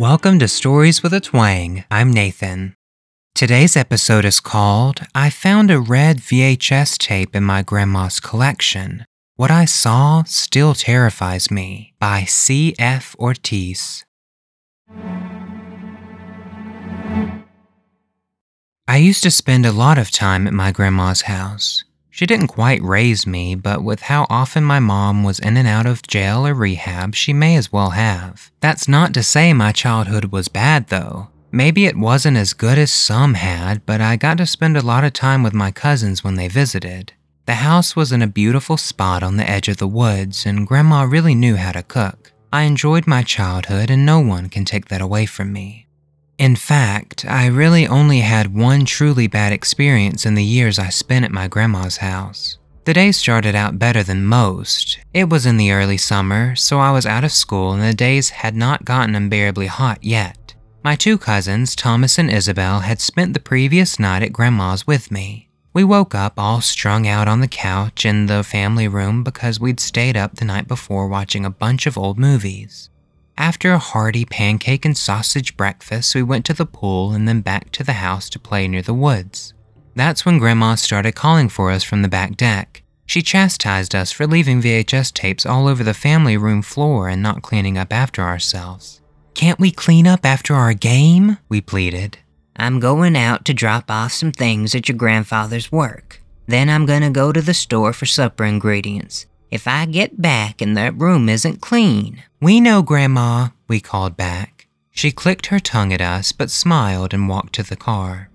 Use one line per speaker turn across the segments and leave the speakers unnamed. Welcome to Stories with a Twang. I'm Nathan. Today's episode is called I Found a Red VHS Tape in My Grandma's Collection. What I Saw Still Terrifies Me by C.F. Ortiz. I used to spend a lot of time at my grandma's house. She didn't quite raise me, but with how often my mom was in and out of jail or rehab, she may as well have. That's not to say my childhood was bad, though. Maybe it wasn't as good as some had, but I got to spend a lot of time with my cousins when they visited. The house was in a beautiful spot on the edge of the woods, and Grandma really knew how to cook. I enjoyed my childhood, and no one can take that away from me. In fact, I really only had one truly bad experience in the years I spent at my grandma's house. The day started out better than most. It was in the early summer, so I was out of school and the days had not gotten unbearably hot yet. My two cousins, Thomas and Isabel, had spent the previous night at grandma's with me. We woke up all strung out on the couch in the family room because we'd stayed up the night before watching a bunch of old movies. After a hearty pancake and sausage breakfast, we went to the pool and then back to the house to play near the woods. That's when Grandma started calling for us from the back deck. She chastised us for leaving VHS tapes all over the family room floor and not cleaning up after ourselves. Can't we clean up after our game? We pleaded.
I'm going out to drop off some things at your grandfather's work. Then I'm going to go to the store for supper ingredients if I get back and that room isn't clean.
We know, Grandma, we called back. She clicked her tongue at us, but smiled and walked to the car.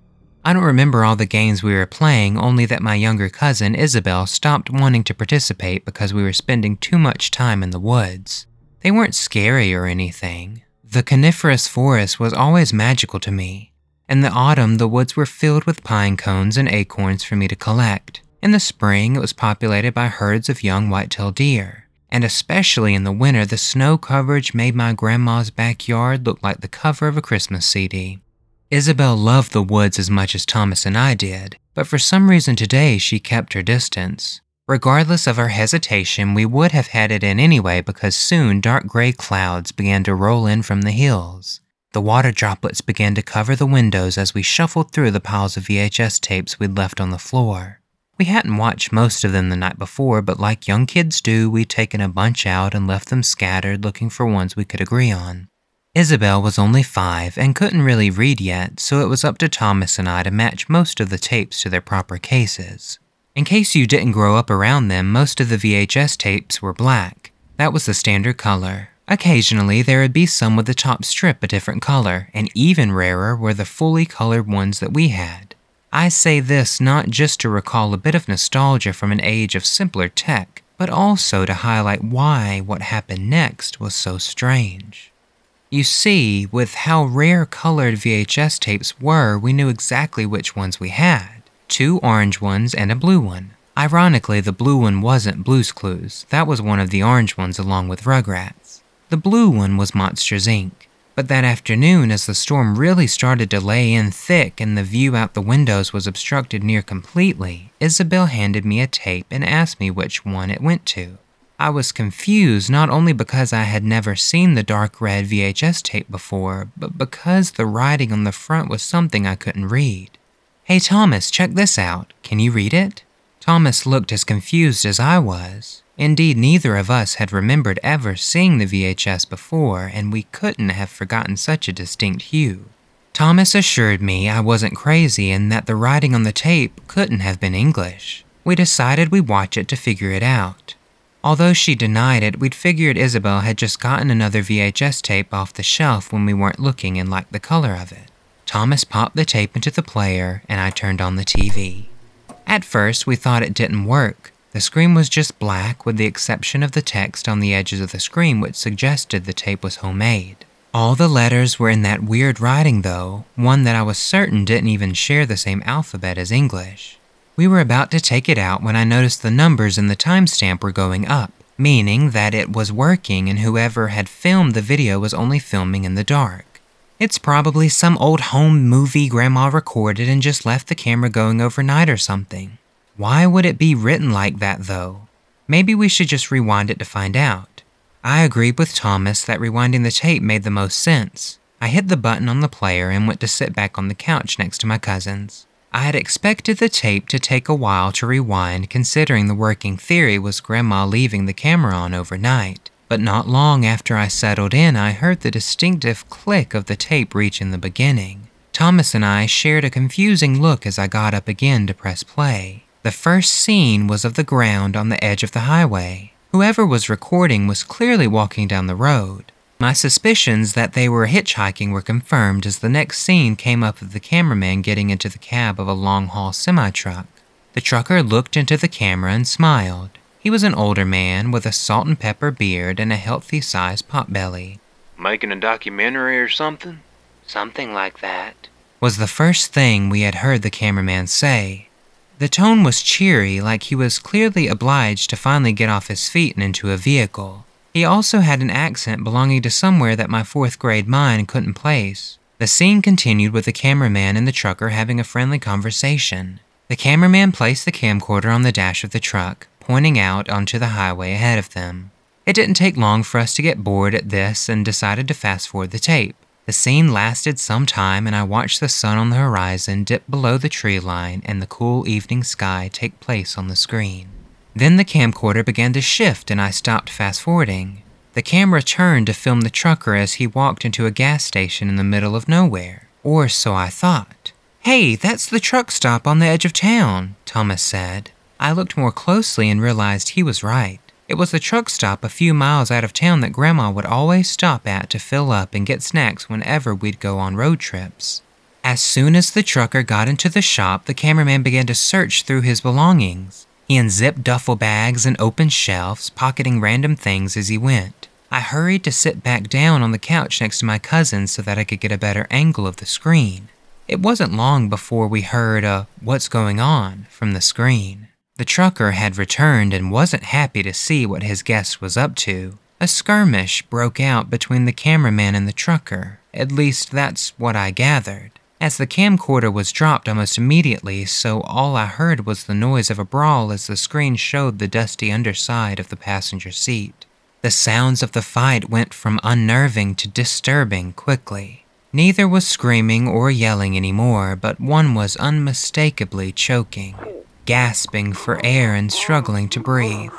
I don't remember all the games we were playing, only that my younger cousin, Isabel, stopped wanting to participate because we were spending too much time in the woods. They weren't scary or anything. The coniferous forest was always magical to me. In the autumn, the woods were filled with pine cones and acorns for me to collect. In the spring, it was populated by herds of young whitetail deer, and especially in the winter, the snow coverage made my grandma's backyard look like the cover of a Christmas CD. Isabel loved the woods as much as Thomas and I did, but for some reason today she kept her distance. Regardless of our hesitation, we would have had it in anyway because soon dark gray clouds began to roll in from the hills. The water droplets began to cover the windows as we shuffled through the piles of VHS tapes we'd left on the floor. We hadn't watched most of them the night before, but like young kids do, we'd taken a bunch out and left them scattered looking for ones we could agree on. Isabel was only five and couldn't really read yet, so it was up to Thomas and I to match most of the tapes to their proper cases. In case you didn't grow up around them, most of the VHS tapes were black. That was the standard color. Occasionally, there would be some with the top strip a different color, and even rarer were the fully colored ones that we had. I say this not just to recall a bit of nostalgia from an age of simpler tech, but also to highlight why what happened next was so strange. You see, with how rare colored VHS tapes were, we knew exactly which ones we had two orange ones and a blue one. Ironically, the blue one wasn't Blue's Clues, that was one of the orange ones along with Rugrats. The blue one was Monsters Inc. But that afternoon, as the storm really started to lay in thick and the view out the windows was obstructed near completely, Isabel handed me a tape and asked me which one it went to. I was confused not only because I had never seen the dark red VHS tape before, but because the writing on the front was something I couldn't read. Hey Thomas, check this out. Can you read it? Thomas looked as confused as I was. Indeed, neither of us had remembered ever seeing the VHS before, and we couldn't have forgotten such a distinct hue. Thomas assured me I wasn't crazy and that the writing on the tape couldn't have been English. We decided we'd watch it to figure it out. Although she denied it, we'd figured Isabel had just gotten another VHS tape off the shelf when we weren't looking and liked the color of it. Thomas popped the tape into the player, and I turned on the TV. At first, we thought it didn't work. The screen was just black, with the exception of the text on the edges of the screen, which suggested the tape was homemade. All the letters were in that weird writing, though, one that I was certain didn't even share the same alphabet as English. We were about to take it out when I noticed the numbers in the timestamp were going up, meaning that it was working and whoever had filmed the video was only filming in the dark. It's probably some old home movie grandma recorded and just left the camera going overnight or something. Why would it be written like that, though? Maybe we should just rewind it to find out. I agreed with Thomas that rewinding the tape made the most sense. I hit the button on the player and went to sit back on the couch next to my cousins. I had expected the tape to take a while to rewind considering the working theory was Grandma leaving the camera on overnight. But not long after I settled in, I heard the distinctive click of the tape reaching the beginning. Thomas and I shared a confusing look as I got up again to press play. The first scene was of the ground on the edge of the highway. Whoever was recording was clearly walking down the road. My suspicions that they were hitchhiking were confirmed as the next scene came up of the cameraman getting into the cab of a long haul semi truck. The trucker looked into the camera and smiled. He was an older man with a salt and pepper beard and a healthy sized potbelly.
Making a documentary or something?
Something like that.
Was the first thing we had heard the cameraman say. The tone was cheery, like he was clearly obliged to finally get off his feet and into a vehicle. He also had an accent belonging to somewhere that my fourth grade mind couldn't place. The scene continued with the cameraman and the trucker having a friendly conversation. The cameraman placed the camcorder on the dash of the truck, pointing out onto the highway ahead of them. It didn't take long for us to get bored at this and decided to fast forward the tape. The scene lasted some time, and I watched the sun on the horizon dip below the tree line and the cool evening sky take place on the screen. Then the camcorder began to shift, and I stopped fast forwarding. The camera turned to film the trucker as he walked into a gas station in the middle of nowhere, or so I thought. Hey, that's the truck stop on the edge of town, Thomas said. I looked more closely and realized he was right. It was the truck stop a few miles out of town that Grandma would always stop at to fill up and get snacks whenever we'd go on road trips. As soon as the trucker got into the shop, the cameraman began to search through his belongings. He unzipped duffel bags and opened shelves, pocketing random things as he went. I hurried to sit back down on the couch next to my cousin so that I could get a better angle of the screen. It wasn't long before we heard a what's going on from the screen. The trucker had returned and wasn't happy to see what his guest was up to. A skirmish broke out between the cameraman and the trucker. At least that's what I gathered. As the camcorder was dropped almost immediately, so all I heard was the noise of a brawl as the screen showed the dusty underside of the passenger seat. The sounds of the fight went from unnerving to disturbing quickly. Neither was screaming or yelling anymore, but one was unmistakably choking gasping for air and struggling to breathe.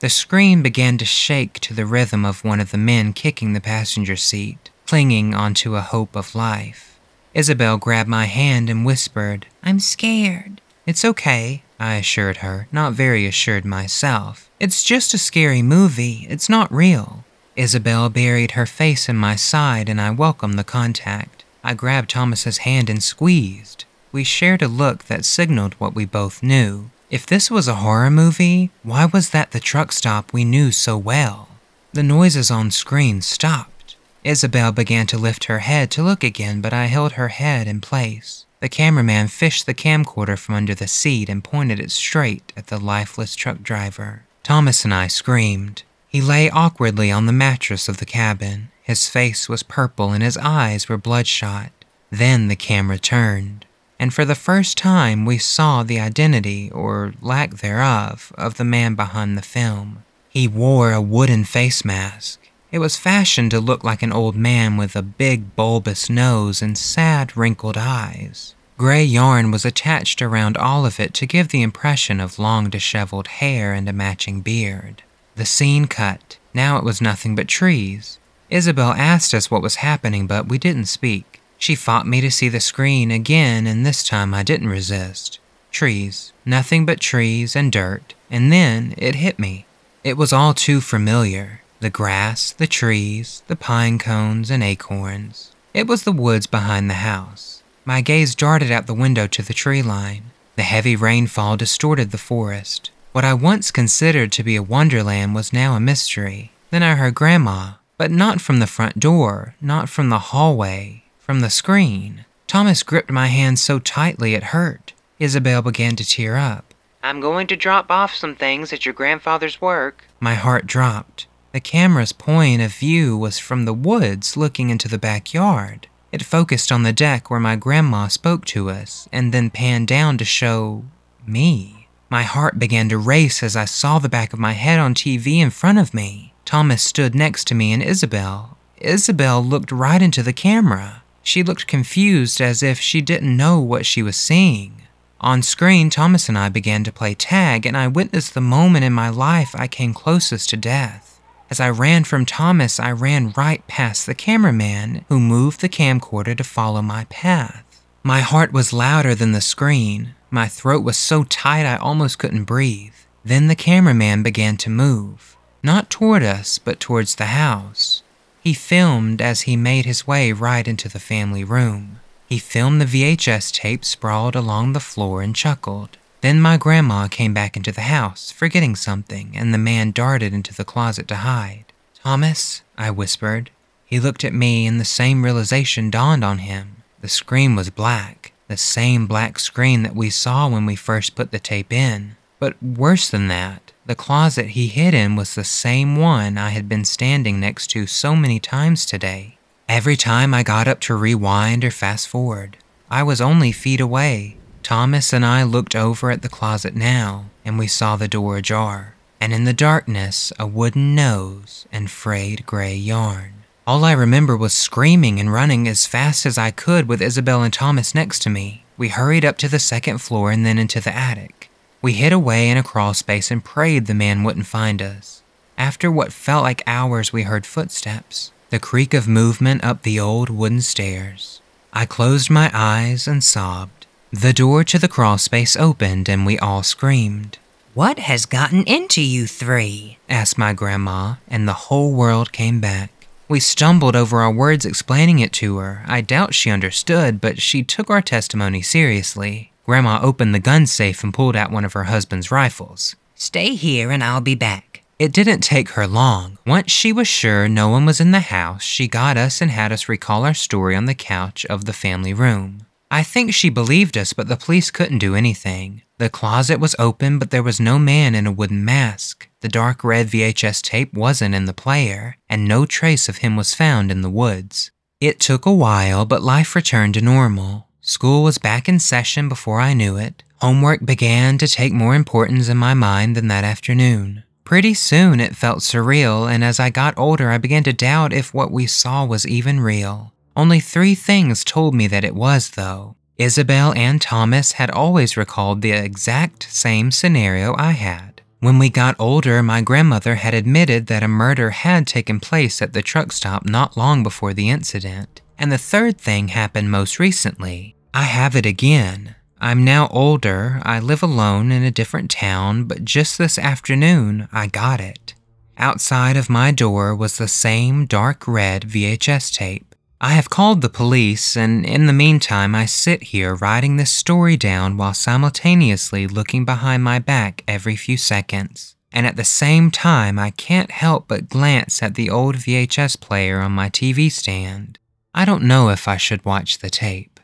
The screen began to shake to the rhythm of one of the men kicking the passenger seat, clinging onto a hope of life. Isabel grabbed my hand and whispered,
I'm scared.
It's okay, I assured her, not very assured myself. It's just a scary movie, it's not real. Isabel buried her face in my side and I welcomed the contact. I grabbed Thomas's hand and squeezed. We shared a look that signaled what we both knew. If this was a horror movie, why was that the truck stop we knew so well? The noises on screen stopped. Isabel began to lift her head to look again, but I held her head in place. The cameraman fished the camcorder from under the seat and pointed it straight at the lifeless truck driver. Thomas and I screamed. He lay awkwardly on the mattress of the cabin. His face was purple and his eyes were bloodshot. Then the camera turned and for the first time we saw the identity, or lack thereof, of the man behind the film. He wore a wooden face mask. It was fashioned to look like an old man with a big bulbous nose and sad wrinkled eyes. Gray yarn was attached around all of it to give the impression of long disheveled hair and a matching beard. The scene cut. Now it was nothing but trees. Isabel asked us what was happening, but we didn't speak. She fought me to see the screen again, and this time I didn't resist. Trees, nothing but trees and dirt, and then it hit me. It was all too familiar the grass, the trees, the pine cones and acorns. It was the woods behind the house. My gaze darted out the window to the tree line. The heavy rainfall distorted the forest. What I once considered to be a wonderland was now a mystery. Then I heard Grandma, but not from the front door, not from the hallway, from the screen. Thomas gripped my hand so tightly it hurt. Isabel began to tear up.
I'm going to drop off some things at your grandfather's work.
My heart dropped. The camera's point of view was from the woods looking into the backyard. It focused on the deck where my grandma spoke to us and then panned down to show me. My heart began to race as I saw the back of my head on TV in front of me. Thomas stood next to me and Isabel. Isabel looked right into the camera. She looked confused as if she didn't know what she was seeing. On screen, Thomas and I began to play tag, and I witnessed the moment in my life I came closest to death. As I ran from Thomas, I ran right past the cameraman, who moved the camcorder to follow my path. My heart was louder than the screen. My throat was so tight I almost couldn't breathe. Then the cameraman began to move, not toward us, but towards the house. He filmed as he made his way right into the family room. He filmed the VHS tape sprawled along the floor and chuckled. Then my grandma came back into the house, forgetting something, and the man darted into the closet to hide. Thomas, I whispered. He looked at me, and the same realization dawned on him. The screen was black, the same black screen that we saw when we first put the tape in. But worse than that, the closet he hid in was the same one I had been standing next to so many times today. Every time I got up to rewind or fast forward, I was only feet away. Thomas and I looked over at the closet now, and we saw the door ajar, and in the darkness, a wooden nose and frayed gray yarn. All I remember was screaming and running as fast as I could with Isabel and Thomas next to me. We hurried up to the second floor and then into the attic. We hid away in a crawl space and prayed the man wouldn't find us. After what felt like hours, we heard footsteps, the creak of movement up the old wooden stairs. I closed my eyes and sobbed. The door to the crawl space opened and we all screamed.
What has gotten into you three? asked my grandma, and the whole world came back.
We stumbled over our words explaining it to her. I doubt she understood, but she took our testimony seriously. Grandma opened the gun safe and pulled out one of her husband's rifles.
Stay here and I'll be back.
It didn't take her long. Once she was sure no one was in the house, she got us and had us recall our story on the couch of the family room. I think she believed us, but the police couldn't do anything. The closet was open, but there was no man in a wooden mask. The dark red VHS tape wasn't in the player, and no trace of him was found in the woods. It took a while, but life returned to normal. School was back in session before I knew it. Homework began to take more importance in my mind than that afternoon. Pretty soon it felt surreal, and as I got older, I began to doubt if what we saw was even real. Only three things told me that it was, though. Isabel and Thomas had always recalled the exact same scenario I had. When we got older, my grandmother had admitted that a murder had taken place at the truck stop not long before the incident. And the third thing happened most recently. I have it again. I'm now older, I live alone in a different town, but just this afternoon I got it. Outside of my door was the same dark red VHS tape. I have called the police, and in the meantime, I sit here writing this story down while simultaneously looking behind my back every few seconds. And at the same time, I can't help but glance at the old VHS player on my TV stand. I don't know if I should watch the tape.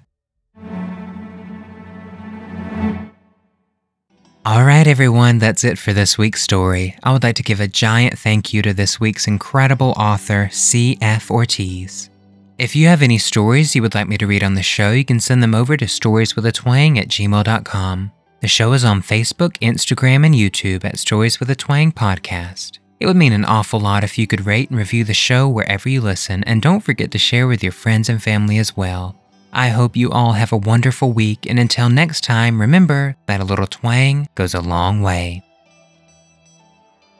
All right, everyone, that's it for this week's story. I would like to give a giant thank you to this week's incredible author, C.F. Ortiz. If you have any stories you would like me to read on the show, you can send them over to storieswithatwang at gmail.com. The show is on Facebook, Instagram, and YouTube at Stories with a Twang Podcast. It would mean an awful lot if you could rate and review the show wherever you listen, and don't forget to share with your friends and family as well. I hope you all have a wonderful week, and until next time, remember that a little twang goes a long way.